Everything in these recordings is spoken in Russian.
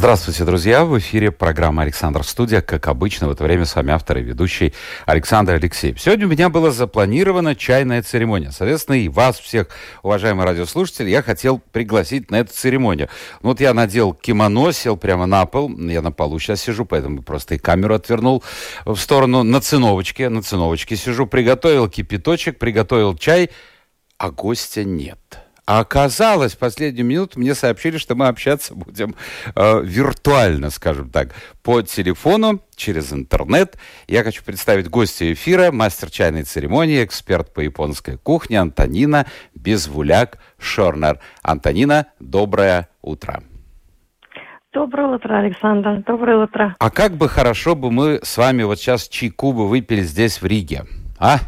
Здравствуйте, друзья! В эфире программа «Александр Студия». Как обычно, в это время с вами автор и ведущий Александр Алексеев. Сегодня у меня была запланирована чайная церемония. Соответственно, и вас всех, уважаемые радиослушатели, я хотел пригласить на эту церемонию. Ну, вот я надел кимоно, сел прямо на пол. Я на полу сейчас сижу, поэтому просто и камеру отвернул в сторону. На циновочке, на циновочке сижу. Приготовил кипяточек, приготовил чай, а гостя нет. А оказалось, в последнюю минуту мне сообщили, что мы общаться будем э, виртуально, скажем так, по телефону, через интернет. Я хочу представить гостя эфира, мастер чайной церемонии, эксперт по японской кухне Антонина Безвуляк Шорнер. Антонина, доброе утро. Доброе утро, Александр. Доброе утро. А как бы хорошо бы мы с вами вот сейчас чайку бы выпили здесь в Риге, а?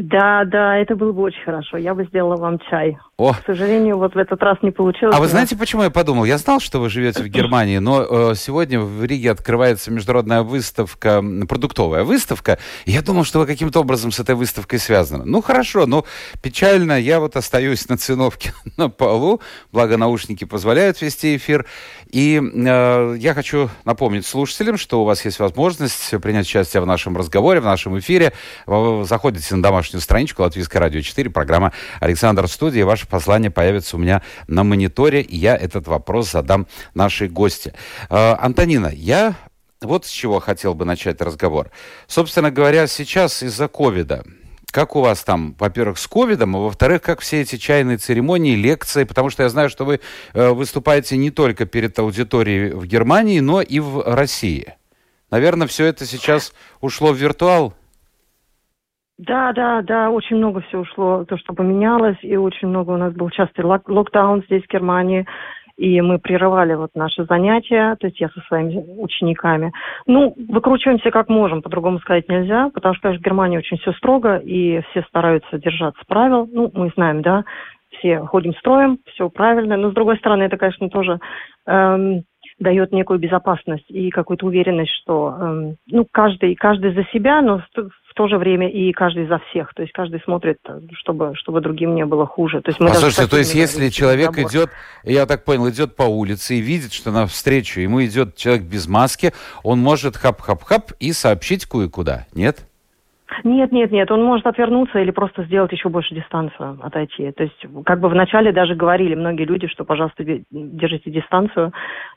Да, да, это было бы очень хорошо. Я бы сделала вам чай. О. К сожалению, вот в этот раз не получилось. А вы знаете, почему я подумал? Я знал, что вы живете в Германии, но э, сегодня в Риге открывается международная выставка, продуктовая выставка. Я думал, что вы каким-то образом с этой выставкой связаны. Ну, хорошо, но печально. Я вот остаюсь на циновке на полу, благо наушники позволяют вести эфир. И э, я хочу напомнить слушателям, что у вас есть возможность принять участие в нашем разговоре, в нашем эфире. Вы заходите на домашнюю страничку Латвийское радио 4, программа «Александр Студия». Ваше послание появится у меня на мониторе, и я этот вопрос задам нашей гости. Э, Антонина, я вот с чего хотел бы начать разговор. Собственно говоря, сейчас из-за ковида как у вас там, во-первых, с ковидом, а во-вторых, как все эти чайные церемонии, лекции, потому что я знаю, что вы э, выступаете не только перед аудиторией в Германии, но и в России. Наверное, все это сейчас ушло в виртуал? Да, да, да, очень много все ушло, то, что поменялось, и очень много у нас был частый лок локдаун здесь, в Германии, и мы прерывали вот наши занятия, то есть я со своими учениками. Ну, выкручиваемся как можем, по-другому сказать нельзя, потому что, конечно, в Германии очень все строго, и все стараются держаться правил. Ну, мы знаем, да, все ходим строем, все правильно, но, с другой стороны, это, конечно, тоже эм, дает некую безопасность и какую-то уверенность, что эм, ну, каждый, каждый за себя, но в то же время и каждый за всех. То есть каждый смотрит, чтобы, чтобы другим не было хуже. То есть мы Послушайте, то есть если человек забор. идет, я так понял, идет по улице и видит, что навстречу ему идет человек без маски, он может хап-хап-хап и сообщить кое-куда, нет? Нет, нет, нет, он может отвернуться или просто сделать еще больше дистанцию, отойти. То есть, как бы вначале даже говорили многие люди, что, пожалуйста, держите дистанцию.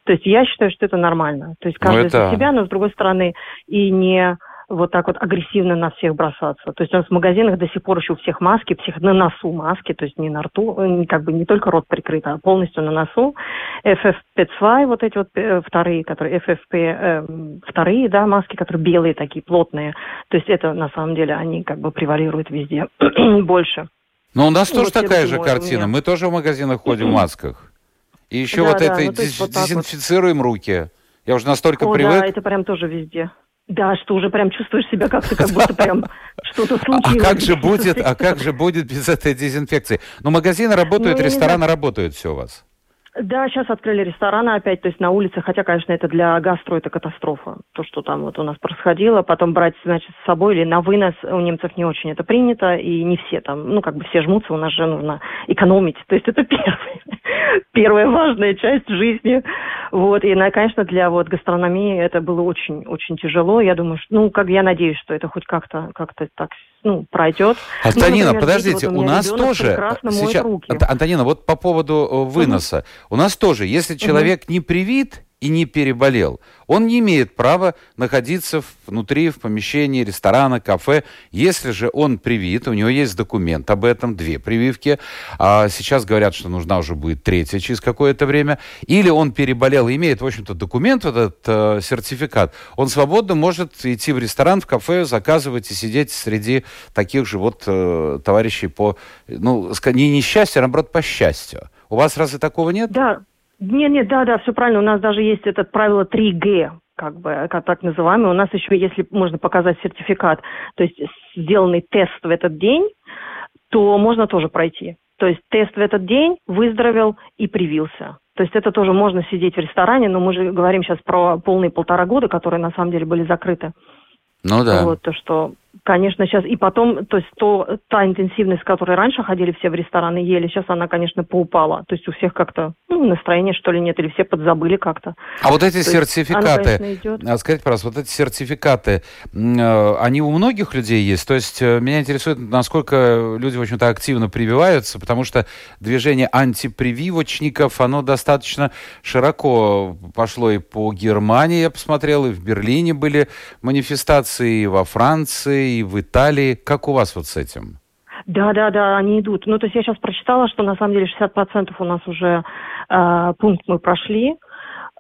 То есть, я считаю, что это нормально. То есть, ну, каждый ну, это... за себя, но, с другой стороны, и не вот так вот агрессивно на всех бросаться. То есть у нас в магазинах до сих пор еще у всех маски, всех на носу маски, то есть не на рту, э, как бы не только рот прикрыт, а полностью на носу. FFP2, вот эти вот э, вторые, которые FFP э, вторые, да, маски, которые белые такие, плотные. То есть это на самом деле они как бы превалируют везде больше. Но у нас ну, тоже такая же картина. Мы тоже в магазинах ходим в масках. И еще да, вот да, это ну, дез- вот дезинфицируем вот. руки. Я уже настолько О, привык. Да, это прям тоже везде. Да, что уже прям чувствуешь себя как-то, как будто прям что-то случилось. А как же будет, а как же будет без этой дезинфекции? Ну, магазины работают, рестораны работают, все у вас. Да, сейчас открыли рестораны опять, то есть на улице, хотя, конечно, это для гастро это катастрофа, то, что там вот у нас происходило. Потом брать, значит, с собой или на вынос у немцев не очень это принято, и не все там, ну, как бы все жмутся, у нас же нужно экономить. То есть это первый, первая важная часть жизни. Вот, и, конечно, для вот гастрономии это было очень-очень тяжело. Я думаю, что, ну, как я надеюсь, что это хоть как-то как-то так ну, пройдет. Антонина, ну, например, подождите, вот у, у нас тоже... Сейчас, Антонина, вот по поводу э, выноса. Угу. У нас тоже, если человек угу. не привит, и не переболел, он не имеет права находиться внутри, в помещении ресторана, кафе. Если же он привит, у него есть документ об этом, две прививки, а сейчас говорят, что нужна уже будет третья через какое-то время, или он переболел и имеет, в общем-то, документ, этот э, сертификат, он свободно может идти в ресторан, в кафе, заказывать и сидеть среди таких же вот э, товарищей по, ну, не несчастью, а наоборот, по счастью. У вас разве такого нет? Да, нет, нет, да, да, все правильно. У нас даже есть это правило 3Г, как бы, как так называемый. У нас еще, если можно показать сертификат, то есть сделанный тест в этот день, то можно тоже пройти. То есть тест в этот день, выздоровел и привился. То есть это тоже можно сидеть в ресторане, но мы же говорим сейчас про полные полтора года, которые на самом деле были закрыты. Ну да. Вот, то, что Конечно, сейчас и потом, то есть то, та интенсивность, с которой раньше ходили все в рестораны, ели, сейчас она, конечно, поупала. То есть у всех как-то ну, настроение, что ли, нет, или все подзабыли как-то. А вот эти то сертификаты, она, конечно, скажите, пожалуйста, вот эти сертификаты, э, они у многих людей есть? То есть э, меня интересует, насколько люди, в общем-то, активно прививаются, потому что движение антипрививочников, оно достаточно широко пошло и по Германии, я посмотрел, и в Берлине были манифестации, и во Франции, и в Италии. Как у вас вот с этим? Да, да, да, они идут. Ну, то есть я сейчас прочитала, что на самом деле 60% у нас уже э, пункт мы прошли.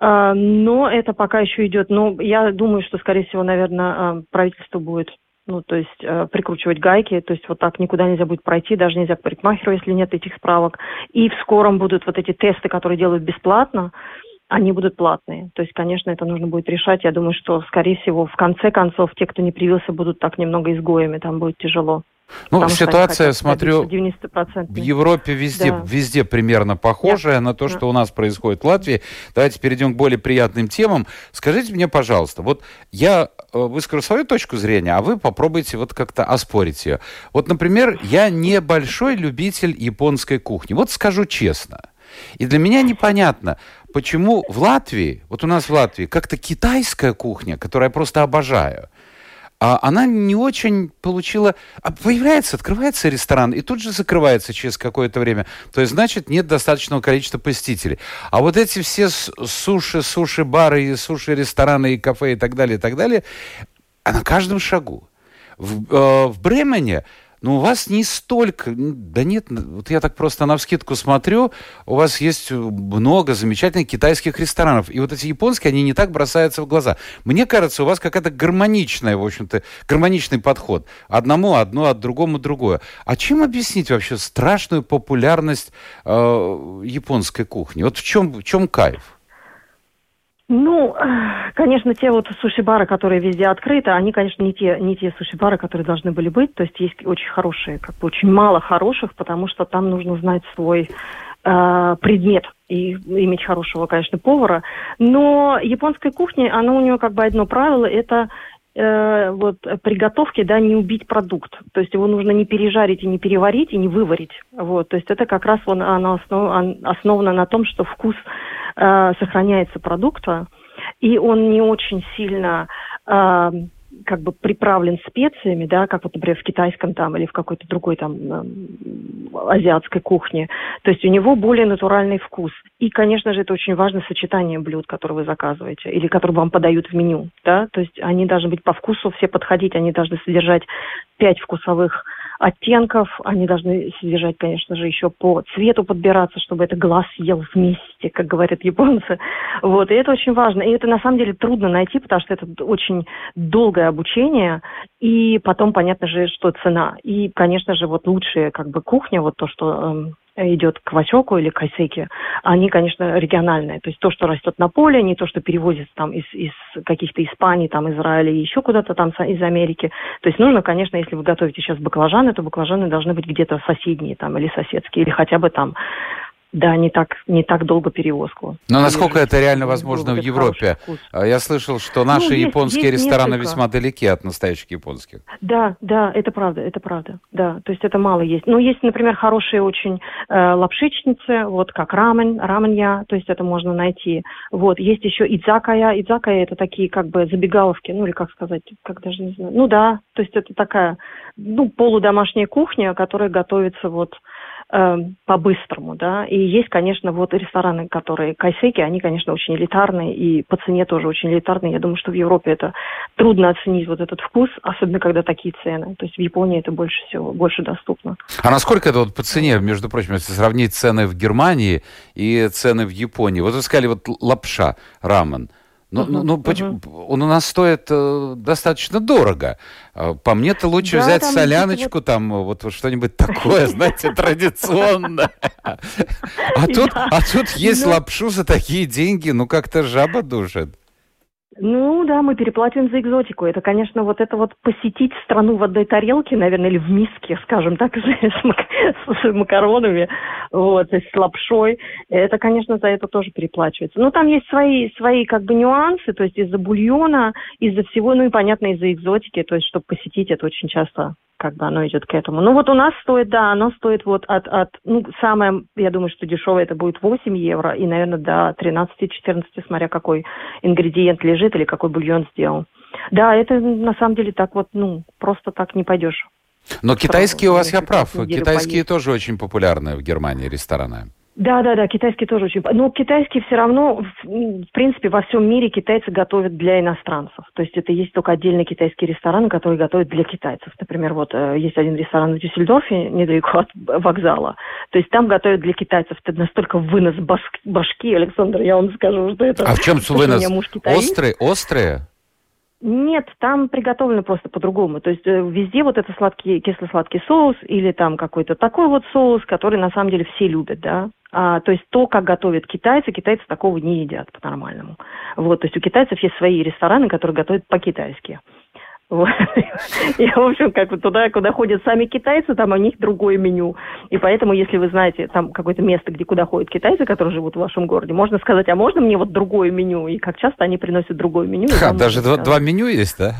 Э, но это пока еще идет. Но я думаю, что, скорее всего, наверное, э, правительство будет ну, то есть э, прикручивать гайки, то есть вот так никуда нельзя будет пройти, даже нельзя к парикмахеру, если нет этих справок. И в скором будут вот эти тесты, которые делают бесплатно, они будут платные. То есть, конечно, это нужно будет решать. Я думаю, что, скорее всего, в конце концов, те, кто не привился, будут так немного изгоями, там будет тяжело. Ну, ситуация, смотрю, в Европе везде, да. везде примерно похожая да. на то, что да. у нас происходит в Латвии. Давайте перейдем к более приятным темам. Скажите мне, пожалуйста, вот я э, выскажу свою точку зрения, а вы попробуйте вот как-то оспорить ее. Вот, например, я небольшой любитель японской кухни. Вот скажу честно. И для меня непонятно, почему в Латвии, вот у нас в Латвии, как-то китайская кухня, которую я просто обожаю, а она не очень получила... А появляется, открывается ресторан, и тут же закрывается через какое-то время. То есть, значит, нет достаточного количества посетителей. А вот эти все суши, суши-бары, суши-рестораны, и кафе, и так далее, и так далее, а на каждом шагу. В, э, в Бремене ну, у вас не столько, да нет, вот я так просто на вскидку смотрю, у вас есть много замечательных китайских ресторанов, и вот эти японские, они не так бросаются в глаза. Мне кажется, у вас какая-то гармоничная, в общем-то, гармоничный подход. Одному одно, от другому другое. А чем объяснить вообще страшную популярность э, японской кухни? Вот в чем, в чем кайф? Ну, конечно, те вот суши-бары, которые везде открыты, они, конечно, не те, не те суши-бары, которые должны были быть. То есть есть очень хорошие, как бы очень мало хороших, потому что там нужно знать свой э, предмет и иметь хорошего, конечно, повара. Но японская кухня, она у нее как бы одно правило, это э, вот приготовки, да, не убить продукт. То есть его нужно не пережарить и не переварить и не выварить. Вот, то есть это как раз он, она основ, основана на том, что вкус э, сохраняется продукта, и он не очень сильно э, как бы приправлен специями, да, как вот, например, в китайском там или в какой-то другой там э, азиатской кухне. То есть у него более натуральный вкус. И, конечно же, это очень важно сочетание блюд, которые вы заказываете или которые вам подают в меню, да. То есть они должны быть по вкусу все подходить, они должны содержать пять вкусовых оттенков. Они должны содержать, конечно же, еще по цвету подбираться, чтобы это глаз ел вместе, как говорят японцы. Вот, и это очень важно. И это на самом деле трудно найти, потому что это очень долгое обучение, и потом, понятно же, что цена. И, конечно же, вот лучшая как бы кухня, вот то, что эм, идет к Васеку или Кайсеке, они, конечно, региональные. То есть то, что растет на поле, не то, что перевозится там из, из каких-то Испаний, там, Израиля и еще куда-то там из Америки. То есть нужно, конечно, если вы готовите сейчас баклажаны, то баклажаны должны быть где-то соседние там или соседские, или хотя бы там да, не так, не так долго перевозку. Но насколько это реально возможно в Европе? А, я слышал, что наши ну, есть, японские есть рестораны несколько. весьма далеки от настоящих японских. Да, да, это правда, это правда, да. То есть это мало есть. Но есть, например, хорошие очень э, лапшичницы, вот как рамен, раменья, то есть это можно найти. Вот, есть еще идзакая. Идзакая это такие как бы забегаловки, ну или как сказать, как даже не знаю. Ну да, то есть это такая, ну, полудомашняя кухня, которая готовится вот э, по-быстрому, да. И есть, конечно, вот рестораны, которые кайсеки, они, конечно, очень элитарные и по цене тоже очень элитарные. Я думаю, что в Европе это трудно оценить вот этот вкус, особенно когда такие цены. То есть в Японии это больше всего, больше доступно. А насколько это вот по цене, между прочим, если сравнить цены в Германии и цены в Японии? Вот вы сказали, вот лапша, рамен – ну, uh-huh, ну, ну uh-huh. он у нас стоит э, достаточно дорого. А, по мне-то лучше да, взять соляночку, вот... там вот что-нибудь такое, знаете, традиционное. А тут, а тут есть лапшу за такие деньги, ну как-то жаба душит. Ну да, мы переплачиваем за экзотику. Это, конечно, вот это вот посетить страну в одной тарелке, наверное, или в миске, скажем так, с, мак с макаронами, вот, с лапшой. Это, конечно, за это тоже переплачивается. Но там есть свои, свои как бы нюансы, то есть из-за бульона, из-за всего, ну и, понятно, из-за экзотики, то есть, чтобы посетить, это очень часто как бы оно идет к этому. Ну вот у нас стоит, да, оно стоит вот от, от ну, самое, я думаю, что дешевое это будет 8 евро и, наверное, до 13-14, смотря какой ингредиент лежит или какой бульон сделан. Да, это на самом деле так вот, ну, просто так не пойдешь. Но китайские у вас, я прав, китайские поесть. тоже очень популярны в Германии рестораны. Да, да, да, китайский тоже очень. Но китайский все равно, в принципе, во всем мире китайцы готовят для иностранцев. То есть это есть только отдельные китайские рестораны, которые готовят для китайцев. Например, вот э, есть один ресторан в Дюссельдорфе, недалеко от вокзала. То есть там готовят для китайцев. Это настолько вынос башки, Александр, я вам скажу, что это... А в чем вынос? Острые? Острые? Нет, там приготовлено просто по-другому. То есть э, везде вот это сладкий, кисло-сладкий соус или там какой-то такой вот соус, который на самом деле все любят, да. А, то есть то, как готовят китайцы, китайцы такого не едят по-нормальному. Вот, то есть у китайцев есть свои рестораны, которые готовят по-китайски. Вот. И, в общем, как бы туда, куда ходят сами китайцы, там у них другое меню. И поэтому, если вы знаете там какое-то место, где куда ходят китайцы, которые живут в вашем городе, можно сказать, а можно мне вот другое меню? И как часто они приносят другое меню? Ха, даже два, два меню есть, да?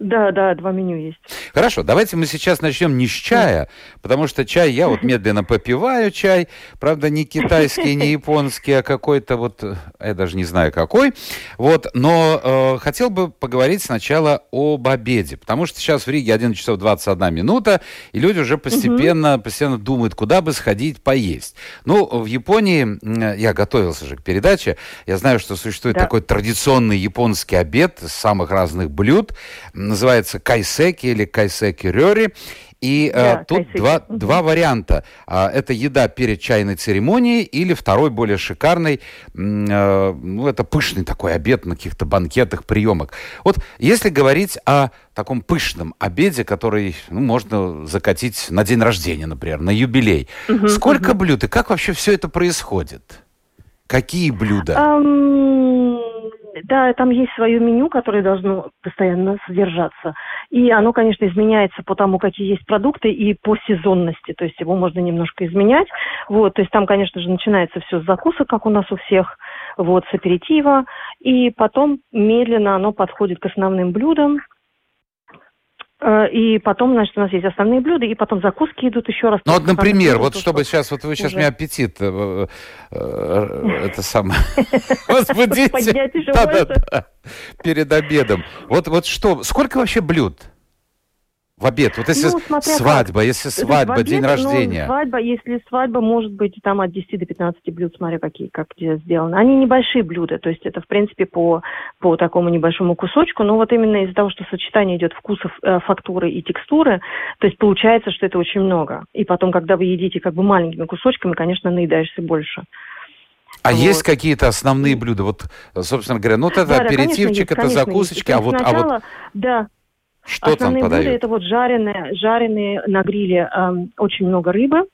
Да, да, два меню есть. Хорошо, давайте мы сейчас начнем не с чая, потому что чай я вот медленно попиваю чай, правда не китайский, не японский, а какой-то вот, э, я даже не знаю какой. Вот, но э, хотел бы поговорить сначала об обеде, потому что сейчас в Риге 1 часов 21 минута, и люди уже постепенно, угу. постепенно думают, куда бы сходить поесть. Ну, в Японии, я готовился же к передаче, я знаю, что существует да. такой традиционный японский обед из самых разных блюд называется кайсеки или кайсеки рёри. И э, да, э, тут два, два варианта. А, это еда перед чайной церемонией или второй, более шикарный, э, ну, это пышный такой обед на каких-то банкетах, приемах. Вот если говорить о таком пышном обеде, который ну, можно закатить на день рождения, например, на юбилей, угу, сколько угу. блюд и как вообще все это происходит? Какие блюда? Um да, там есть свое меню, которое должно постоянно содержаться. И оно, конечно, изменяется по тому, какие есть продукты и по сезонности. То есть его можно немножко изменять. Вот, то есть там, конечно же, начинается все с закусок, как у нас у всех, вот, с аперитива. И потом медленно оно подходит к основным блюдам. Э, и потом, значит, у нас есть основные блюда, и потом закуски идут еще раз. Ну вот, например, вот чтобы сейчас, вот вы сейчас уже... мне аппетит, э, э, это самое, возбудите. Перед обедом. Вот, вот что, сколько вообще блюд? В обед. Вот если ну, свадьба, как. если свадьба, обед, день ну, рождения. Ну, свадьба, если свадьба, может быть, там от 10 до 15 блюд, смотря какие, как где сделаны. Они небольшие блюда, то есть это, в принципе, по, по такому небольшому кусочку, но вот именно из-за того, что сочетание идет вкусов, э, фактуры и текстуры, то есть получается, что это очень много. И потом, когда вы едите как бы маленькими кусочками, конечно, наедаешься больше. А вот. есть какие-то основные блюда? Вот, собственно говоря, ну вот это да, аперитивчик, да, конечно, это есть, закусочки, конечно, а вот, сначала, а вот... Да, что Основные там подают? блюда это вот жареные, жареные на гриле э, очень много рыбы,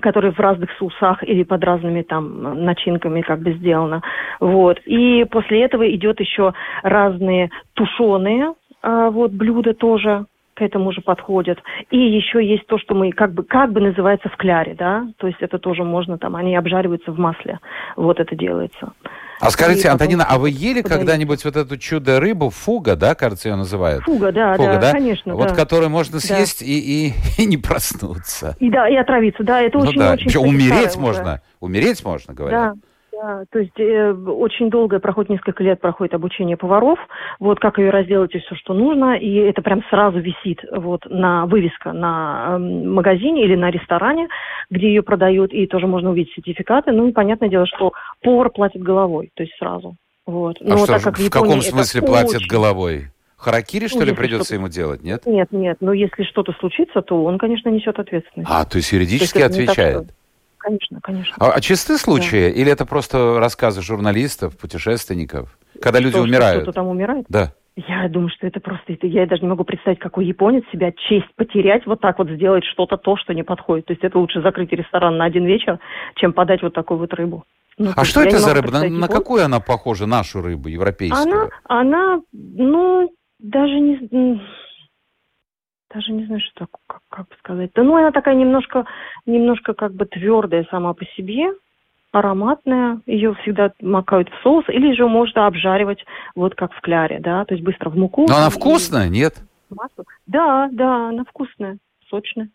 которые в разных соусах или под разными там начинками как бы сделано. Вот. И после этого идет еще разные тушеные э, вот блюда тоже к этому же подходят. И еще есть то, что мы как бы, как бы называется в кляре, да, то есть это тоже можно там, они обжариваются в масле, вот это делается. А скажите, Антонина, а вы ели когда-нибудь вот эту чудо-рыбу, фуга, да, кажется, ее называют? Фуга, да, фуга, да, да, конечно. Вот да. которую можно съесть да. и, и, и не проснуться. И да, и отравиться, да, это ну, очень, да. очень... Умереть можно? Уже. Умереть можно, говорят? Да. Да, то есть э, очень долго проходит, несколько лет проходит обучение поваров, вот как ее разделать и все, что нужно, и это прям сразу висит вот на вывеска на э, магазине или на ресторане, где ее продают, и тоже можно увидеть сертификаты. Ну и понятное дело, что повар платит головой, то есть сразу. Вот. Но а что, так как в, в каком смысле платит очень... головой? Харакири, что ну, ли, придется ему делать, нет? Нет, нет. Но если что-то случится, то он, конечно, несет ответственность. А, то есть юридически то есть отвечает? Конечно, конечно. А, а чисты случаи? Да. Или это просто рассказы журналистов, путешественников? Когда люди умирают? Кто-то там умирает? Да. Я думаю, что это просто... Это, я даже не могу представить, какой японец себя честь потерять, вот так вот сделать что-то то, что не подходит. То есть это лучше закрыть ресторан на один вечер, чем подать вот такую вот рыбу. Ну, А что это за рыба? На, на какую она похожа, нашу рыбу, европейскую? Она, она, ну, даже не, даже не знаю, что так, как, как бы сказать. Да, ну, она такая немножко, немножко как бы твердая сама по себе, ароматная. Ее всегда макают в соус, или же можно обжаривать вот как в кляре, да, то есть быстро в муку. Но она вкусная, нет? масло. Да, да, она вкусная, сочная.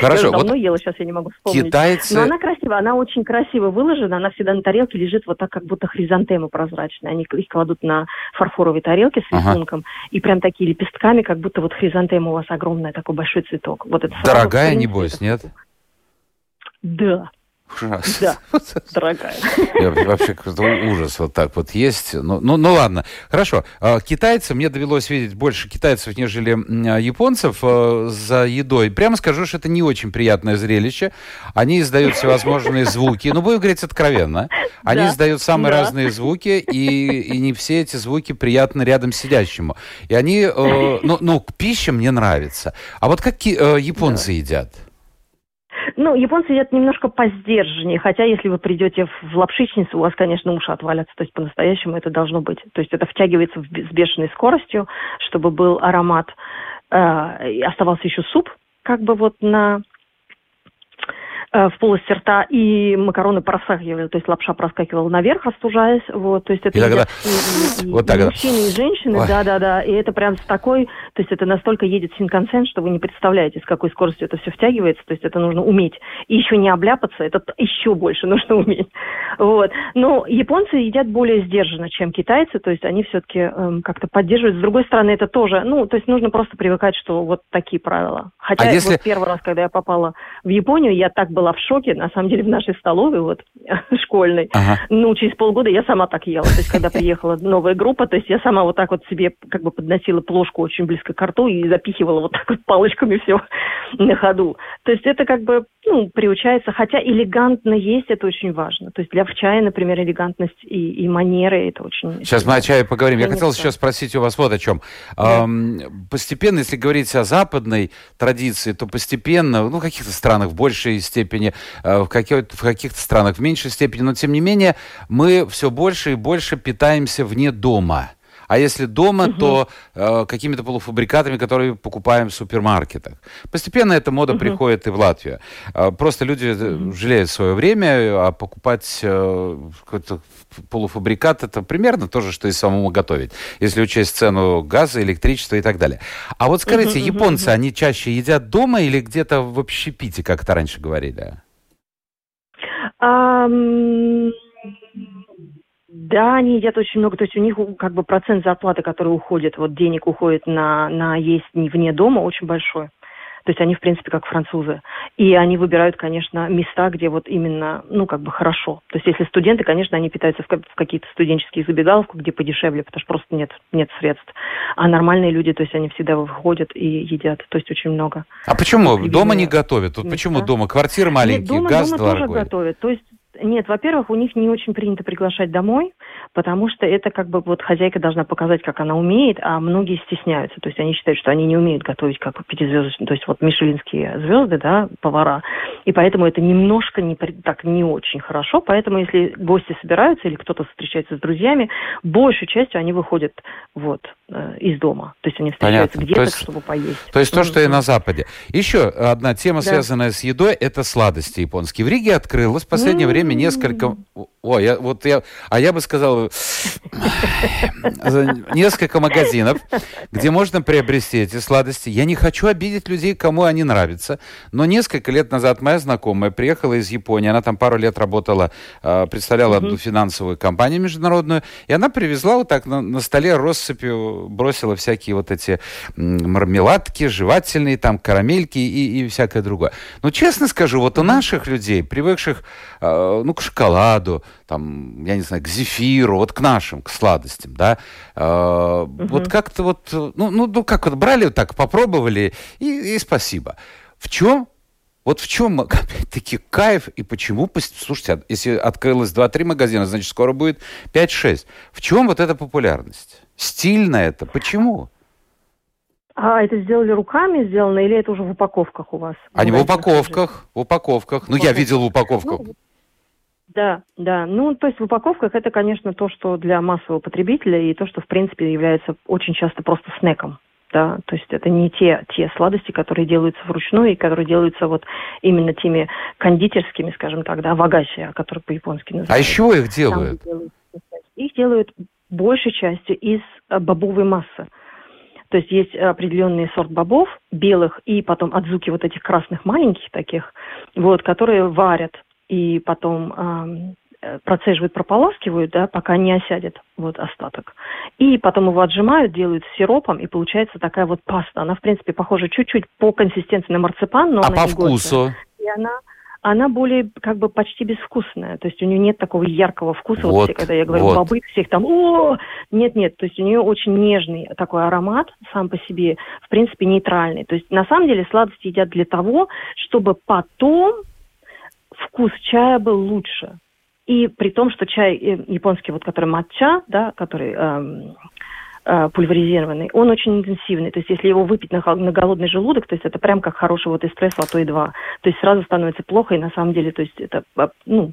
Хорошо, Я вот давно ела, сейчас я не могу вспомнить. китайцы... Но она красивая, она очень красиво выложена, она всегда на тарелке лежит вот так, как будто хризантемы прозрачные. Они их кладут на фарфоровые тарелки с Ага. рисунком, и прям такие лепестками, как будто вот хризантема у вас огромная, такой большой цветок. Вот это Дорогая, небось, нет? Да, Ужасно. дорогая. Я Вообще какой-то ужас вот так вот есть. Ну, ну, ну ладно. Хорошо. А, Китайцы, мне довелось видеть больше китайцев, нежели а, японцев э, за едой. Прямо скажу, что это не очень приятное зрелище. Они издают всевозможные звуки. Ну, будем говорить откровенно. Они Да, издают самые да. разные звуки, и, и не все эти звуки приятны рядом сидящему. И они, э, ну, ну, пища мне нравится. А вот как э, японцы едят? Ну, японцы едят немножко поздержаннее, хотя если вы придете в лапшичницу, у вас, конечно, уши отвалятся, то есть по-настоящему это должно быть. То есть это втягивается в с бешеной скоростью, чтобы был аромат, э, оставался еще суп, как бы вот на в полости рта, и макароны проскакивали, то есть лапша проскакивала наверх, остужаясь, вот, то есть это И тогда и, и- и вот так вот. мужчины, и женщины, да-да-да, и это прям с такой, то есть это настолько едет синкансен, что вы не представляете, с какой скоростью это все втягивается, то есть это нужно уметь. И еще не обляпаться, это еще больше нужно уметь. Вот. Но японцы едят более сдержанно, чем китайцы, то есть они все-таки как-то поддерживают. С другой стороны, это тоже, ну, то есть нужно просто привыкать, что вот такие правила. Хотя А если- вот первый раз, когда я попала в Японию, я так была в шоке, на самом деле, в нашей столовой, вот, школьной, Ага. ну, через полгода я сама так ела. То есть, когда приехала новая группа, то есть я сама вот так вот себе как бы подносила плошку очень близко к рту и запихивала вот так вот палочками все на ходу. То есть это как бы, ну, приучается. Хотя элегантно есть, это очень важно. То есть для в чае, например, элегантность и, и манеры, это очень... Сейчас мы о чае поговорим. Я хотел еще спросить у вас вот о чем. Ам, Постепенно, если говорить о западной традиции, то постепенно, ну, в каких-то странах в большей степени, э, в, в каких-то странах в меньшей степени, но тем не менее мы все больше и больше питаемся вне дома. А если дома, то э, какими-то полуфабрикатами, которые покупаем в супермаркетах. Постепенно эта мода приходит и в Латвию. Э, просто люди э, жалеют свое время, а покупать э, какой-то полуфабрикат это примерно то же, что и самому готовить. Если учесть цену газа, электричества и так далее. А вот скажите, мгм, японцы, они чаще едят дома или где-то в общепите, как это раньше говорили? Ам, Да, они едят очень много, то есть у них как бы процент зарплаты, который уходит, вот денег уходит на, на есть не вне дома, очень большой. То есть они, в принципе, как французы. И они выбирают, конечно, места, где вот именно, ну, как бы хорошо. То есть если студенты, конечно, они питаются в, в какие-то студенческие забегаловки, где подешевле, потому что просто нет, нет средств. А нормальные люди, то есть они всегда выходят и едят, то есть очень много. А почему? Дома не готовят. Вот почему дома? Квартиры маленькие, Нет, дома, газ дома тоже дорогой. готовят. То есть нет, во-первых, у них не очень принято приглашать домой, потому что это как бы вот хозяйка должна показать, как она умеет, а многие стесняются. То есть они считают, что они не умеют готовить как пятизвездочные, то есть вот мишелинские звезды, да, повара. И поэтому это немножко не, так не очень хорошо. Поэтому если гости собираются или кто-то встречается с друзьями, большей частью они выходят вот э, из дома. То есть они встречаются где-то, чтобы поесть. То есть то, что и на Западе. Еще одна тема, Да. связанная с едой, это сладости японские. В Риге открылось в последнее время несколько... О, я, вот я, а я бы сказал, за- несколько магазинов, где можно приобрести эти сладости. Я не хочу обидеть людей, кому они нравятся, но несколько лет назад моя знакомая приехала из Японии, она там пару лет работала, э, представляла одну финансовую компанию международную, и она привезла вот так на, на столе россыпью, бросила всякие вот эти мармеладки, жевательные, там карамельки и, и всякое другое. Но честно скажу, вот у наших людей, привыкших, э, ну, к шоколаду, там, я не знаю, к зефиру, вот к нашим, к сладостям, да, э, вот как-то вот, ну, ну, ну, как вот брали вот так, попробовали и, и спасибо. В чем вот в чем, опять-таки, кайф и почему... Слушайте, а если открылось 2-3 магазина, значит, скоро будет 5-6. В чем вот эта популярность? Стильно это? Почему? А это сделали руками сделано или это уже в упаковках у вас? Они в магазинах лежит? упаковках, в упаковках. Ну, я видел в упаковках. Ну, Да, да. Ну, то есть в упаковках это, конечно, то, что для массового потребителя и то, что, в принципе, является очень часто просто снеком. Да, то есть это не те, те сладости, которые делаются вручную и которые делаются вот именно теми кондитерскими, скажем так, да, вагаси, которые по-японски называются. А из чего их делают? Там их делают большей частью из э, бобовой массы. То есть есть определенный сорт бобов, белых, и потом отзуки вот этих красных маленьких таких, вот, которые варят и потом э, процеживают, прополаскивают, да, пока не осядет вот остаток. И потом его отжимают, делают сиропом, и получается такая вот паста. Она, в принципе, похожа чуть-чуть по консистенции на марципан, но а она по не вкусу? Горькая. И она она более как бы почти безвкусная. То есть у нее нет такого яркого вкуса. Вот, вот когда я говорю вот. бобы, всех там, о, нет, нет. То есть у нее очень нежный такой аромат сам по себе, в принципе, нейтральный. То есть на самом деле сладости едят для того, чтобы потом вкус чая был лучше. И при том, что чай э, японский, вот который матча, да, который эм, э, пульверизированный, он очень интенсивный. То есть если его выпить на, на голодный желудок, то есть это прям как хороший вот эспрессо, а то и два. То есть сразу становится плохо, и на самом деле, то есть это, э, ну,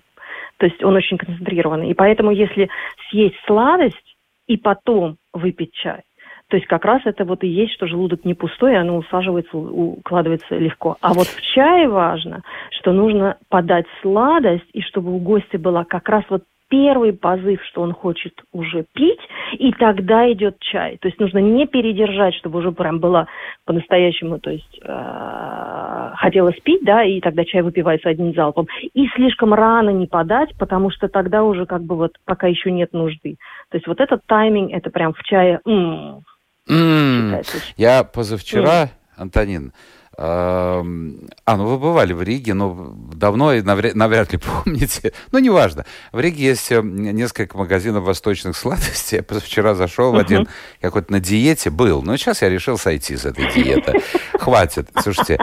то есть он очень концентрированный. И поэтому если съесть сладость и потом выпить чай, то есть как раз это вот и есть, что желудок не пустой, оно усаживается, укладывается легко. А вот в чае важно, что нужно подать сладость, и чтобы у гостя была как раз вот первый позыв, что он хочет уже пить, и тогда идет чай. То есть нужно не передержать, чтобы уже прям было по-настоящему, то есть э, хотелось пить, да, и тогда чай выпивается одним залпом. И слишком рано не подать, потому что тогда уже как бы вот пока еще нет нужды. То есть вот этот тайминг, это прям в чае, м-м, М, Я позавчера, Антонин, эм, а, ну вы бывали в Риге, но давно и навряд, навряд ли помните. Ну, неважно. В Риге есть э, несколько магазинов восточных сладостей. Я позавчера зашел в один, какой-то на диете был. Но сейчас я решил сойти с этой диеты. Хватит. Слушайте,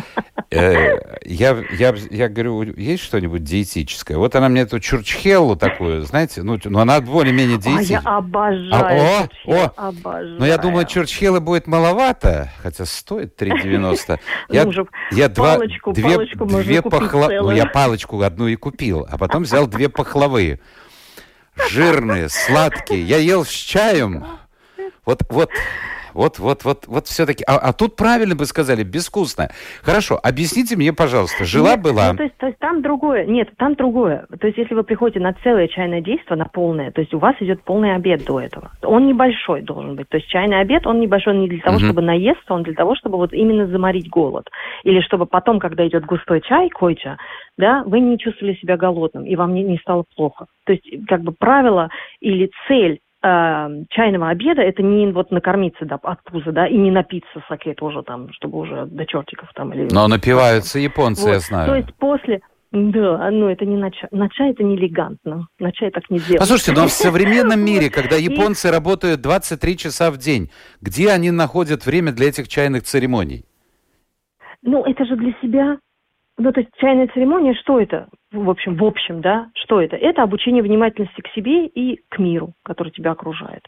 э, я, я, я говорю, есть что-нибудь диетическое? Вот она мне эту чурчхеллу такую, знаете, ну, ну она более-менее А диетическая. я обожаю. А, о, о. обожаю. Но я думаю, чурчхела будет маловато, хотя стоит 3,90. Я, Уже я два, палочку- две, палочку можно две купить пахла- Ну, целую. я палочку одну и купил, а потом взял две пахлавы. Жирные, сладкие. Я ел с чаем. Вот, вот, вот, вот, вот, вот все-таки. А, а тут правильно бы сказали, безвкусно. Хорошо, объясните мне, пожалуйста, жила Нет, была. Ну, то, есть, то есть там другое. Нет, там другое. То есть если вы приходите на целое чайное действие, на полное, то есть у вас идет полный обед до этого. Он небольшой должен быть. То есть чайный обед, он небольшой не для того, Мгм. чтобы наесться, он для того, чтобы вот именно заморить голод. Или чтобы потом, когда идет густой чай, койча, да, вы не чувствовали себя голодным, и вам не, не стало плохо. То есть как бы правило или цель э, чайного обеда это не вот накормиться да, от пуза, да, и не напиться саке тоже там, чтобы уже до чертиков там или Но напиваются японцы, вот. я знаю. То есть после... Да, ну это не на чай. На чай это не элегантно. На чай так не делают. Послушайте, но в современном мире, когда японцы работают 23 часа в день, где они находят время для этих чайных церемоний? Ну, это же для себя. Ну, то есть чайная церемония, что это? В общем, в общем, да, что это? Это обучение внимательности к себе и к миру, который тебя окружает.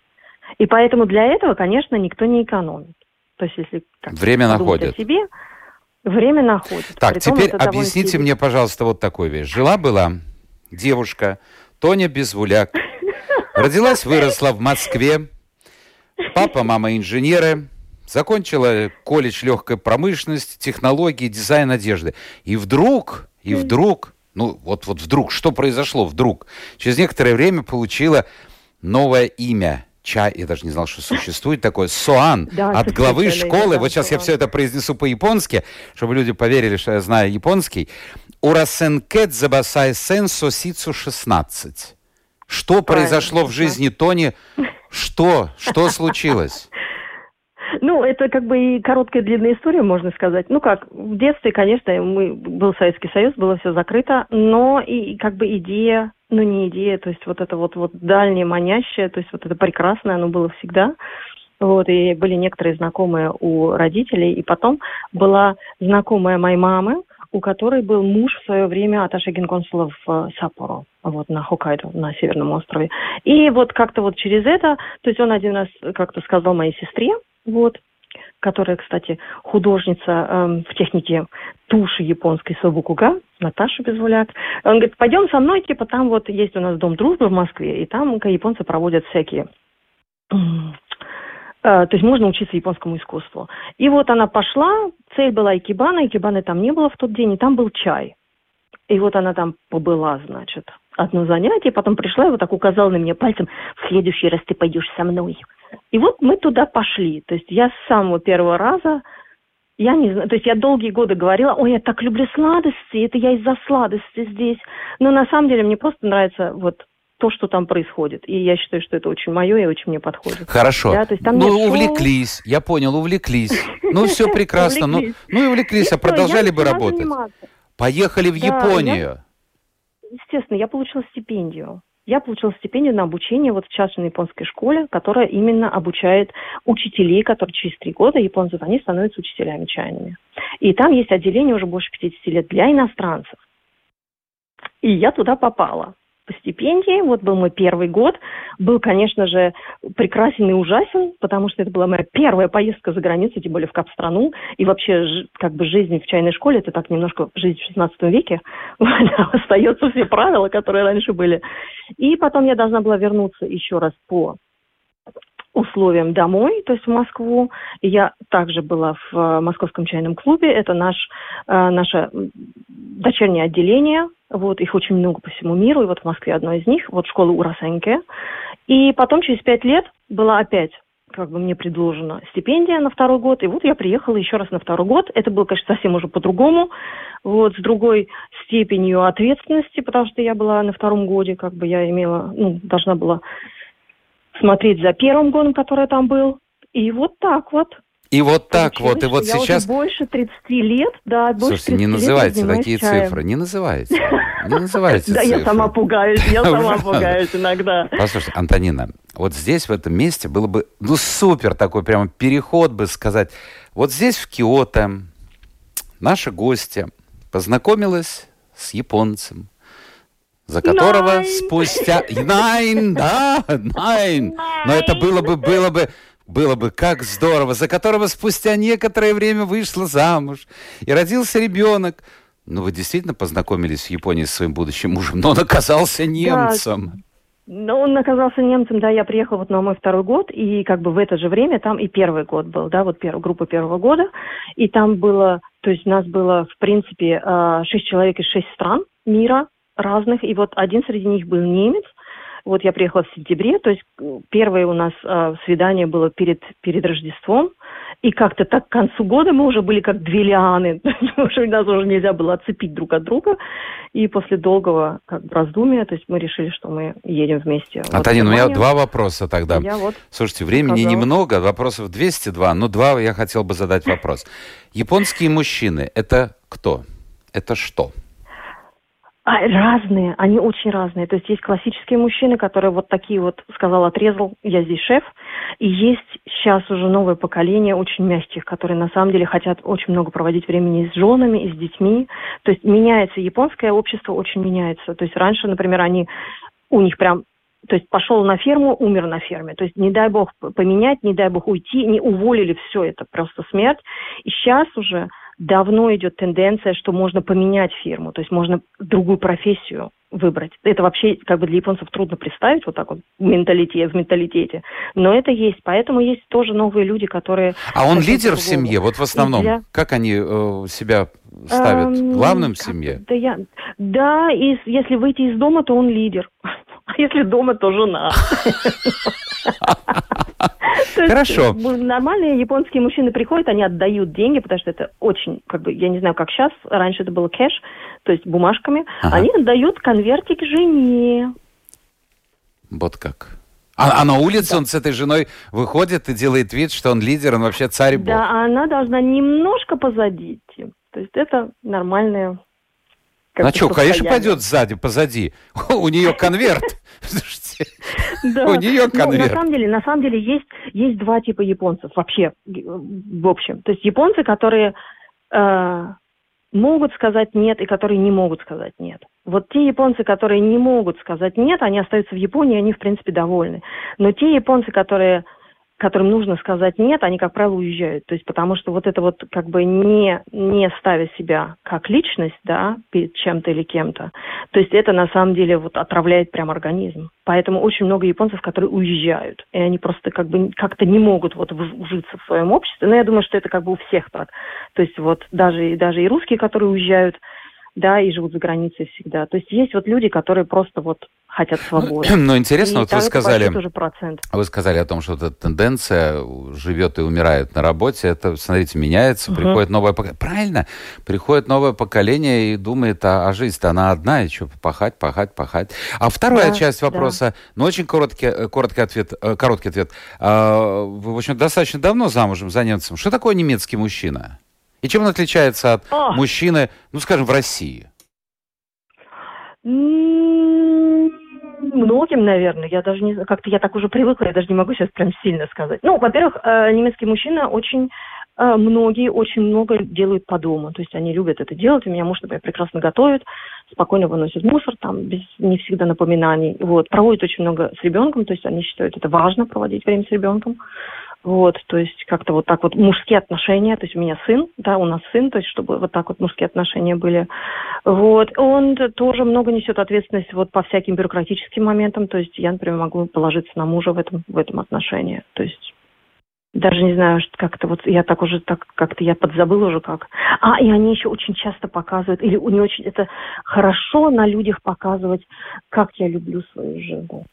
И поэтому для этого, конечно, никто не экономит. То есть, если как Время находят. о себе, время находит. Так, Притом теперь довольно объясните мне, пожалуйста, вот такую вещь. Жила-была девушка Тоня Безвуляк. Родилась, выросла в Москве. Папа, мама инженеры. Закончила колледж легкой промышленности, технологии, дизайн одежды. И вдруг, и вдруг, ну вот, вот вдруг, что произошло вдруг? Через некоторое время получила новое имя. Чай, я даже не знал, что существует такое, Соан, Да, от главы школы. да, Вот сейчас я все это произнесу по-японски, чтобы люди поверили, что я знаю японский. Урасенкет забасай сенсо сицу 16. Что Правильно, произошло в жизни Тони? Что? Что случилось? Ну, это как бы и короткая длинная история, можно сказать. Ну как, в детстве, конечно, мы, был Советский Союз, было все закрыто, но и как бы идея, ну не идея, то есть вот это вот, вот дальнее манящее, то есть вот это прекрасное, оно было всегда. Вот, и были некоторые знакомые у родителей, и потом была знакомая моей мамы, у которой был муж в свое время аташе генконсула в э, Саппоро, вот на Хоккайдо, на Северном острове. И вот как-то вот через это, то есть он один раз как-то сказал моей сестре, вот, которая, кстати, художница э, в технике туши японской Собукуга, Наташа Безвуляк. Он говорит, пойдем со мной, типа там вот есть у нас Дом дружбы в Москве, и там японцы проводят всякие Э, то есть можно учиться японскому искусству. И вот она пошла, цель была Икебана, Икебаны там не было в тот день, и там был чай. И вот она там побыла, значит, одно занятие, потом пришла и вот так указала на меня пальцем, в следующий раз ты пойдешь со мной. И вот мы туда пошли. То есть я с самого первого раза, я не знаю, то есть я долгие годы говорила, ой, я так люблю сладости, это я из-за сладости здесь. Но на самом деле мне просто нравится вот то, что там происходит. И я считаю, что это очень мое и очень мне подходит. Хорошо. Да, то есть там ну, шоу... увлеклись, я понял, увлеклись. Ну, все прекрасно. Ну, ну и увлеклись, а продолжали бы работать. Поехали в Японию. Естественно, я получила стипендию. Я получила стипендию на обучение вот в частной японской школе, которая именно обучает учителей, которые через три года японцы, они становятся учителями чайными. И там есть отделение уже больше 50 лет для иностранцев. И я туда попала по стипендии. Вот был мой первый год. Был, конечно же, прекрасен и ужасен, потому что это была моя первая поездка за границу, тем более в кап-страну. И вообще, как бы жизнь в чайной школе, это так немножко жизнь в 16 веке. Остаются все правила, которые раньше были. И потом я должна была вернуться еще раз по условиям домой, то есть в Москву. Я также была в э, Московском чайном клубе. Это наш, э, наше дочернее отделение. Вот, их очень много по всему миру. И вот в Москве одно из них. Вот школа Урасенке. И потом через пять лет была опять как бы мне предложена стипендия на второй год, и вот я приехала еще раз на второй год. Это было, конечно, совсем уже по-другому, вот, с другой степенью ответственности, потому что я была на втором годе, как бы я имела, ну, должна была смотреть за первым годом, который там был. И вот так вот. И вот так вот, и вот я сейчас... Уже больше 30 лет, да, больше Слушайте, не называйте такие чаем. цифры, не называйте. Не называйте Да, я сама пугаюсь, я сама пугаюсь иногда. Послушайте, Антонина, вот здесь, в этом месте, было бы, ну, супер такой прямо переход бы сказать. Вот здесь, в Киото, наша гостья познакомилась с японцем, за которого nine. спустя... Найн, да, найн. Но это было бы, было бы, было бы как здорово, за которого спустя некоторое время вышла замуж, и родился ребенок. Ну, вы действительно познакомились в Японии с своим будущим мужем, но он оказался немцем. Да. Ну, он оказался немцем, да, я приехала вот на мой второй год, и как бы в это же время там и первый год был, да, вот первая группа первого года, и там было, то есть у нас было, в принципе, а, шесть человек из шесть стран мира, разных, и вот один среди них был немец. Вот я приехала в сентябре, то есть э, первое у нас э, свидание было перед, перед Рождеством, и как-то так к концу года мы уже были как две лианы, уже нас уже нельзя было отцепить друг от друга, и после долгого как бы, раздумия, то есть мы решили, что мы едем вместе. Антонин, вот, у меня два вопроса тогда. Я вот Слушайте, времени сказала. немного, вопросов 202, но два я хотел бы задать вопрос. Японские мужчины – это кто? Это что? А, разные, они очень разные. То есть есть классические мужчины, которые вот такие вот, сказал, отрезал, я здесь шеф. И есть сейчас уже новое поколение очень мягких, которые на самом деле хотят очень много проводить времени с женами и с детьми. То есть меняется японское общество, очень меняется. То есть раньше, например, они, у них прям то есть пошел на ферму, умер на ферме. То есть не дай бог поменять, не дай бог уйти, не уволили, все это просто смерть. И сейчас уже давно идет тенденция, что можно поменять фирму, то есть можно другую профессию выбрать. Это вообще как бы для японцев трудно представить вот так вот в менталитете, в менталитете. Но это есть. Поэтому есть тоже новые люди, которые... А он лидер в семье, вот в основном? Для... Как они э, себя ставят? Эм, Главным в семье? Да, я... да и если выйти из дома, то он лидер. А если дома, то жена. Хорошо. Нормальные японские мужчины приходят, они отдают деньги, потому что это очень, как бы, я не знаю, как сейчас, раньше это было кэш, то есть бумажками. Они отдают конвертик жене. Вот как. А, а на улице да. он с этой женой выходит и делает вид, что он лидер, он вообще царь бог. Да, а она должна немножко позади. То есть это нормальная а что, конечно, пойдет сзади, позади. У нее конверт. У нее конверт. На самом деле, на самом деле есть, есть два типа японцев вообще, в общем. То есть японцы, которые э, могут сказать нет и которые не могут сказать нет. Вот те японцы, которые не могут сказать нет, они остаются в Японии, они, в принципе, довольны. Но те японцы, которые которым нужно сказать нет, они, как правило, уезжают. То есть потому что вот это вот как бы не, не ставя себя как личность, да, перед чем-то или кем-то, то есть это на самом деле вот отравляет прям организм. Поэтому очень много японцев, которые уезжают, и они просто как бы как-то не могут вот вжиться в своем обществе. Но я думаю, что это как бы у всех так. То есть вот даже, даже и русские, которые уезжают, да, и живут за границей всегда. То есть есть вот люди, которые просто вот хотят свободы. Но интересно, и вот вы сказали, вы сказали о том, что эта тенденция живет и умирает на работе, это, смотрите, меняется, угу. приходит новое поколение. Правильно, приходит новое поколение и думает, а, а жизнь-то она одна, и что, пахать, пахать, пахать. А вторая да, часть вопроса, да. ну, очень короткий, э, короткий ответ, э, короткий ответ. А, вы, в общем, достаточно давно замужем за немцем. Что такое немецкий мужчина? И чем он отличается от О! мужчины, ну, скажем, в России? Многим, наверное. Я даже не знаю, как-то я так уже привыкла, я даже не могу сейчас прям сильно сказать. Ну, во-первых, э, немецкий мужчина очень э, многие очень много делают по дому. То есть они любят это делать. У меня муж, например, прекрасно готовит, спокойно выносит мусор, там, без не всегда напоминаний. Вот. Проводит очень много с ребенком, то есть они считают это важно проводить время с ребенком. Вот, то есть как-то вот так вот мужские отношения, то есть у меня сын, да, у нас сын, то есть чтобы вот так вот мужские отношения были. Вот, он тоже много несет ответственность вот по всяким бюрократическим моментам, то есть я, например, могу положиться на мужа в этом, в этом отношении, то есть даже не знаю, как-то вот я так уже так как-то я подзабыла уже как. А, и они еще очень часто показывают, или не очень, это хорошо на людях показывать, как я люблю свою жену.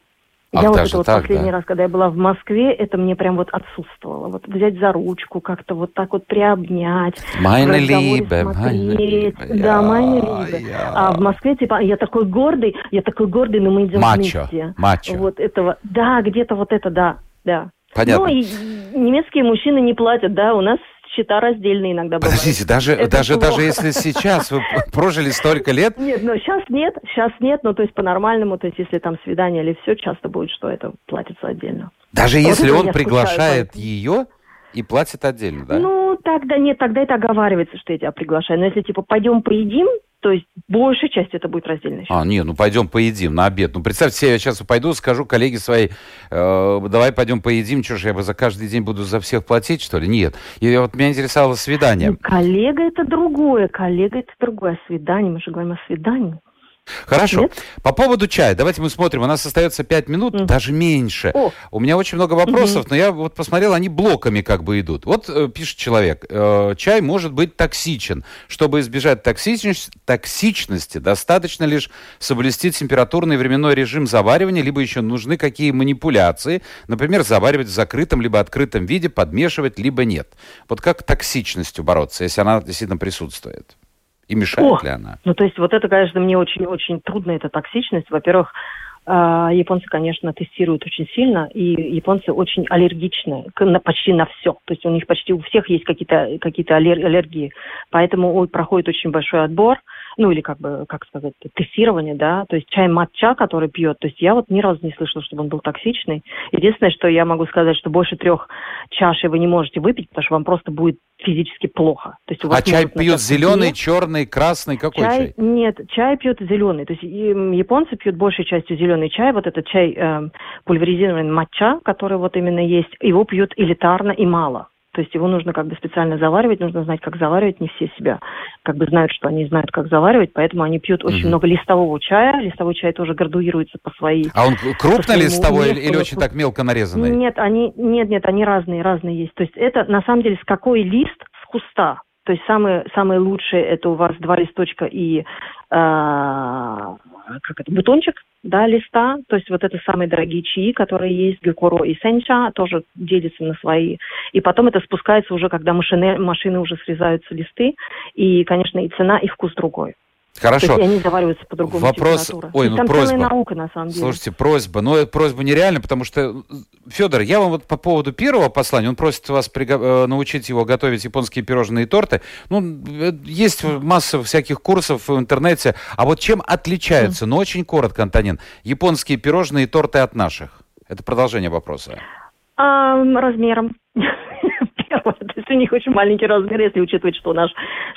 Ах, я вот это вот так, последний да. раз, когда я была в Москве, это мне прям вот отсутствовало. Вот взять за ручку, как-то вот так вот приобнять. Meine Liebe. Да, Liebe. Я... А в Москве, типа, я такой гордый, я такой гордый, но мы идем мачо, вместе. Мачо. Вот этого, да, где-то вот это, да, да. Понятно. Ну, и немецкие мужчины не платят, да, у нас счета раздельные иногда бывают. Подождите, даже, Это даже, даже если сейчас вы прожили столько лет... Нет, но сейчас нет, сейчас нет, ну то есть по-нормальному, то есть если там свидание или все, часто будет, что это платится отдельно. Даже вот если он приглашает ее и платит отдельно, да? Ну, тогда нет, тогда это оговаривается, что я тебя приглашаю. Но если типа пойдем поедим, то есть большая часть это будет раздельный счет. А, не, ну пойдем поедим на обед. Ну представьте себе, я сейчас пойду, скажу коллеге своей, э, давай пойдем поедим, что ж, я бы за каждый день буду за всех платить, что ли? Нет. И вот меня интересовало свидание. Ну, коллега это другое, коллега это другое. Свидание, мы же говорим о свидании. Хорошо. Нет? По поводу чая, давайте мы смотрим. У нас остается 5 минут, mm. даже меньше. О. У меня очень много вопросов, mm-hmm. но я вот посмотрел, они блоками как бы идут. Вот э, пишет человек, э, чай может быть токсичен. Чтобы избежать токсичности, токсичности, достаточно лишь соблюсти температурный временной режим заваривания, либо еще нужны какие манипуляции, например, заваривать в закрытом либо открытом виде, подмешивать, либо нет. Вот как токсичностью бороться, если она действительно присутствует? И мешает О, ли она? Ну, то есть вот это, конечно, мне очень-очень трудно, эта токсичность. Во-первых, а, японцы, конечно, тестируют очень сильно, и японцы очень аллергичны на, почти на все. То есть у них почти у всех есть какие-то какие аллергии. Поэтому проходит очень большой отбор ну или как бы, как сказать, тестирование, да, то есть чай матча, который пьет, то есть я вот ни разу не слышала, чтобы он был токсичный. Единственное, что я могу сказать, что больше трех чашей вы не можете выпить, потому что вам просто будет физически плохо. То есть у вас а чай пьют зеленый, черный, красный, какой чай, чай? Нет, чай пьют зеленый. То есть японцы пьют большей частью зеленый чай. Вот этот чай э, пульверизированный матча, который вот именно есть, его пьют элитарно и мало. То есть его нужно как бы специально заваривать, нужно знать, как заваривать. Не все себя как бы знают, что они знают, как заваривать, поэтому они пьют очень угу. много листового чая. Листовой чай тоже градуируется по своей... А он крупно листовой или, или очень так мелко нарезанный? Нет, они, нет, нет, они разные, разные есть. То есть это на самом деле с какой лист с куста. То есть самые, самые лучшие это у вас два листочка и э, как это, бутончик, да, листа, то есть вот это самые дорогие чаи, которые есть, гюкоро и сенча, тоже делятся на свои. И потом это спускается уже, когда машины, машины уже срезаются листы, и, конечно, и цена, и вкус другой. Хорошо. То есть они завариваются по-другому. Вопрос, ой, ну там просьба. наука, на самом деле. Слушайте, просьба, но эта просьба нереальна, потому что, Федор, я вам вот по поводу первого послания, он просит вас приго- э, научить его готовить японские пирожные и торты. Ну, э, есть масса всяких курсов в интернете. А вот чем отличаются, mm. ну очень коротко, Антонин, японские пирожные и торты от наших? Это продолжение вопроса. А, размером. Есть у них очень маленький размер, если учитывать, что наш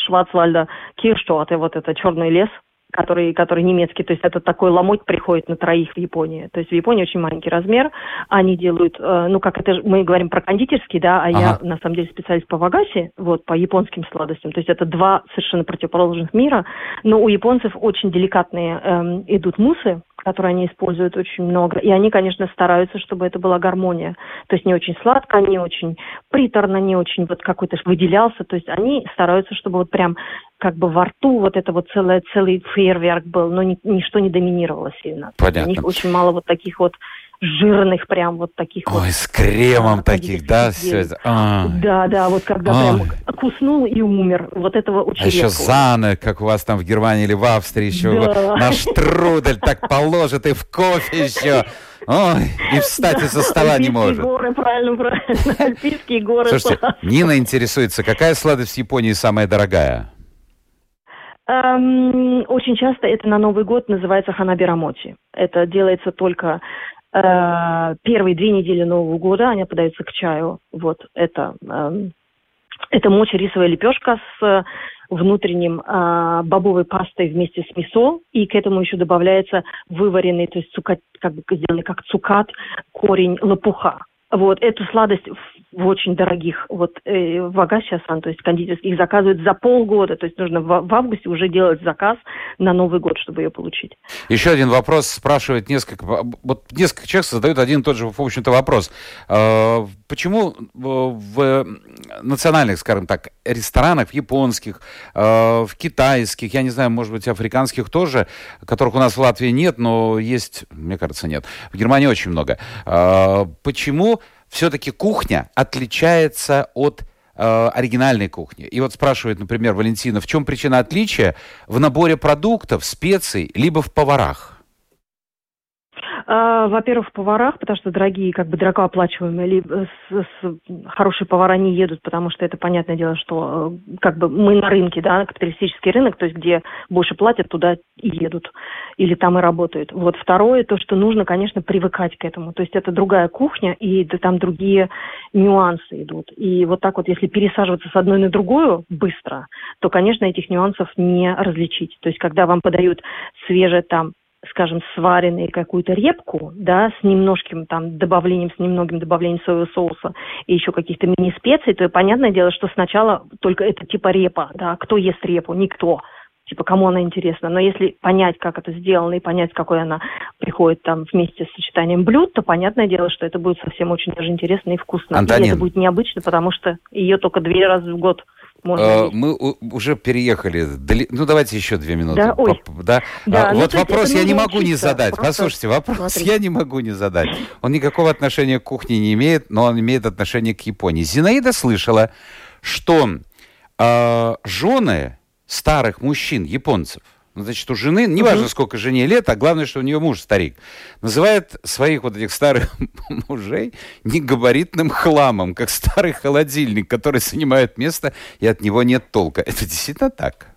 Шварцвальда Кирштот, вот это черный лес, который, который немецкий, то есть это такой ломоть приходит на троих в Японии. То есть в Японии очень маленький размер, они делают, э, ну как это, мы говорим про кондитерский, да, а ага. я на самом деле специалист по вагаси, вот, по японским сладостям. То есть это два совершенно противоположных мира, но у японцев очень деликатные э, идут мусы, которые они используют очень много. И они, конечно, стараются, чтобы это была гармония. То есть не очень сладко, не очень приторно, не очень вот какой-то выделялся. То есть они стараются, чтобы вот прям как бы во рту вот это вот целое, целый фейерверк был, но ни, ничто не доминировало сильно. Понятно. У них очень мало вот таких вот жирных прям вот таких Ой, вот. с кремом таких, да? Все это. А. Да, да, вот когда А. прям куснул и умер. Вот этого очень А еще редко. заны, как у вас там в Германии или в Австрии, еще Да. наш трудель так положит и в кофе еще. Ой, и встать из-за стола не Альпийские может. горы, правильно, правильно. Альпийские горы. Слушайте, Нина интересуется, какая сладость в Японии самая дорогая? Эм, очень часто это на Новый год называется ханабирамоти. Это делается только э, первые две недели Нового года, они подаются к чаю. Вот это, эм, это мочи рисовая лепешка с э, внутренним э, бобовой пастой вместе с мисо, и к этому еще добавляется вываренный, то есть цукат, как бы сделанный как цукат, корень лопуха. Вот эту сладость в в очень дорогих вот э, в Агасиасан, то есть кондитерских, их заказывают за полгода, то есть нужно в, в августе уже делать заказ на Новый год, чтобы ее получить. Еще один вопрос спрашивает несколько... Вот несколько человек задают один и тот же, в общем-то, вопрос. Э, Почему в национальных, скажем так, ресторанах, в японских, э, в китайских, я не знаю, может быть, африканских тоже, которых у нас в Латвии нет, но есть, мне кажется, нет. В Германии очень много. Э, Почему все-таки кухня отличается от э, оригинальной кухни. И вот спрашивает, например, Валентина, в чем причина отличия в наборе продуктов, специй, либо в поварах? А, Во-первых, в поварах, потому что дорогие, как бы дорогооплачиваемые, либо с- с- хорошие повара не едут, потому что это понятное дело, что э, как бы мы на рынке, да, капиталистический рынок, то есть где больше платят, туда и едут, или там и работают. Вот второе, то, что нужно, конечно, привыкать к этому. То есть это другая кухня, и да, там другие нюансы идут. И вот так вот, если пересаживаться с одной на другую быстро, то, конечно, этих нюансов не различить. То есть когда вам подают свежее там скажем, сваренные какую-то репку, да, с немножким там добавлением, с немногим добавлением соевого соуса и еще каких-то мини-специй, то понятное дело, что сначала только это типа репа, да, кто ест репу? Никто. Типа, кому она интересна. Но если понять, как это сделано, и понять, какой она приходит там вместе с сочетанием блюд, то понятное дело, что это будет совсем очень даже интересно и вкусно. Антонин. И это будет необычно, потому что ее только две раза в год можно Э. Мы уже переехали. Ну, давайте еще две минуты. Да, ой. Да? Да, А, ну, вот есть вопрос я не могу не задать. Просто Послушайте, вопрос смотрите. я не могу не задать. Он никакого отношения к кухне не имеет, но он имеет отношение к Японии. Зинаида слышала, что э, жены старых мужчин, японцев, ну, значит, у жены, неважно, сколько жене лет, а главное, что у нее муж старик, называет своих вот этих старых мужей негабаритным хламом, как старый холодильник, который занимает место, и от него нет толка. Это действительно так?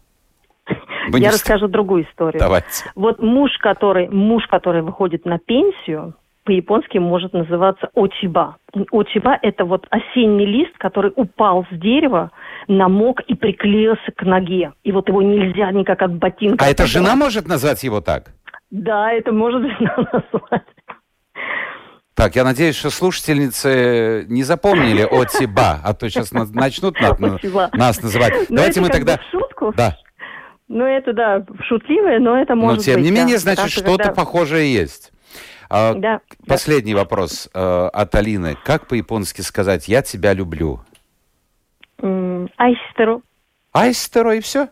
Вы Я расскажу другую историю. Давайте. Вот муж, который, муж, который выходит на пенсию, по-японски может называться очиба. Очиба – это вот осенний лист, который упал с дерева, намок и приклеился к ноге. И вот его нельзя никак от ботинка. А эта жена может назвать его так? Да, это может жена назвать. Так, я надеюсь, что слушательницы не запомнили Отиба, а то сейчас на- начнут на- на- Отиба. нас называть. Ну, Давайте мы тогда... шутку. Да, Ну, это, да, шутливое, но это но может тем быть, не да. менее, Потому значит, что что-то похожее есть. А, Да, да. Последний вопрос э, от Алины. Как по-японски сказать «я тебя люблю»? Айстеру. Айстеро и все?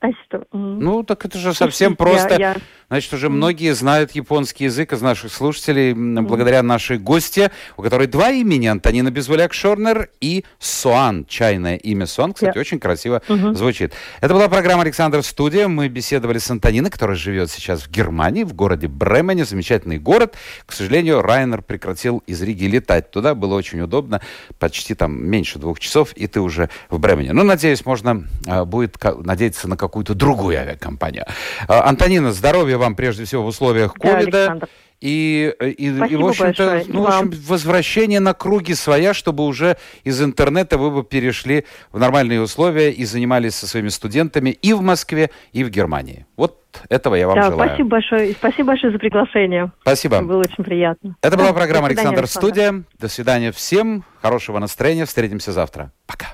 Айстеру. Ну, так это же совсем Я- просто. я- Значит, уже многие знают японский язык из наших слушателей благодаря нашей гости, у которой два имени, Антонина Безволяк-Шорнер и Суан. Чайное имя Суан, кстати, очень красиво звучит. Это была программа «Александр Студия». Мы беседовали с Антониной, которая живет сейчас в Германии, в городе Бремене. Замечательный город. К сожалению, Райнер прекратил из Риги летать туда. Было очень удобно. Почти там меньше двух часов, и ты уже в Бремене. Ну, надеюсь, можно а, будет надеяться на какую-то другую авиакомпанию. А, Антонина, здоровья вам прежде всего в условиях Да, ковида. Александр. И, и, и, в общем-то, ну, в общем, возвращение на круги своя, чтобы уже из интернета вы бы перешли в нормальные условия и занимались со своими студентами и в Москве, и в Германии. Вот Этого я вам да, желаю. Спасибо большое. И спасибо большое за приглашение. Спасибо. Было очень приятно. Это да, была программа свидания, «Александр Студия». До свидания всем. Хорошего настроения. Встретимся завтра. Пока.